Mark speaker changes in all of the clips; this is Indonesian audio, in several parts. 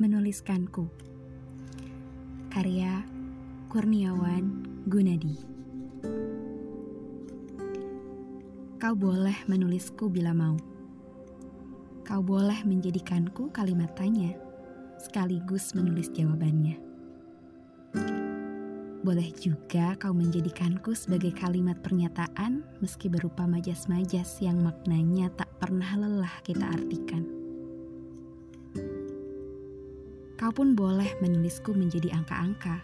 Speaker 1: Menuliskanku. Karya Kurniawan Gunadi. Kau boleh menulisku bila mau. Kau boleh menjadikanku kalimat tanya Sekaligus menulis jawabannya. Boleh juga kau menjadikanku sebagai kalimat pernyataan meski berupa majas-majas yang maknanya tak pernah lelah kita artikan. Kau pun boleh menulisku menjadi angka-angka,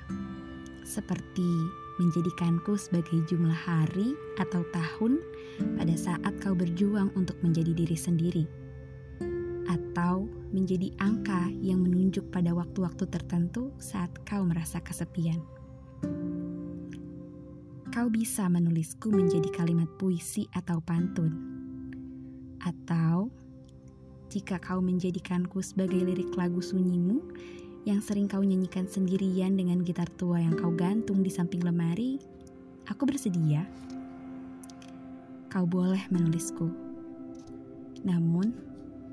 Speaker 1: seperti menjadikanku sebagai jumlah hari atau tahun pada saat kau berjuang untuk menjadi diri sendiri, atau menjadi angka yang menunjuk pada waktu-waktu tertentu saat kau merasa kesepian kau bisa menulisku menjadi kalimat puisi atau pantun. Atau, jika kau menjadikanku sebagai lirik lagu sunyimu yang sering kau nyanyikan sendirian dengan gitar tua yang kau gantung di samping lemari, aku bersedia. Kau boleh menulisku. Namun,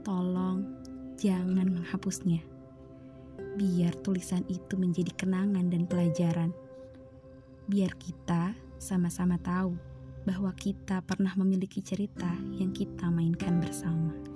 Speaker 1: tolong jangan menghapusnya. Biar tulisan itu menjadi kenangan dan pelajaran. Biar kita sama-sama tahu bahwa kita pernah memiliki cerita yang kita mainkan bersama.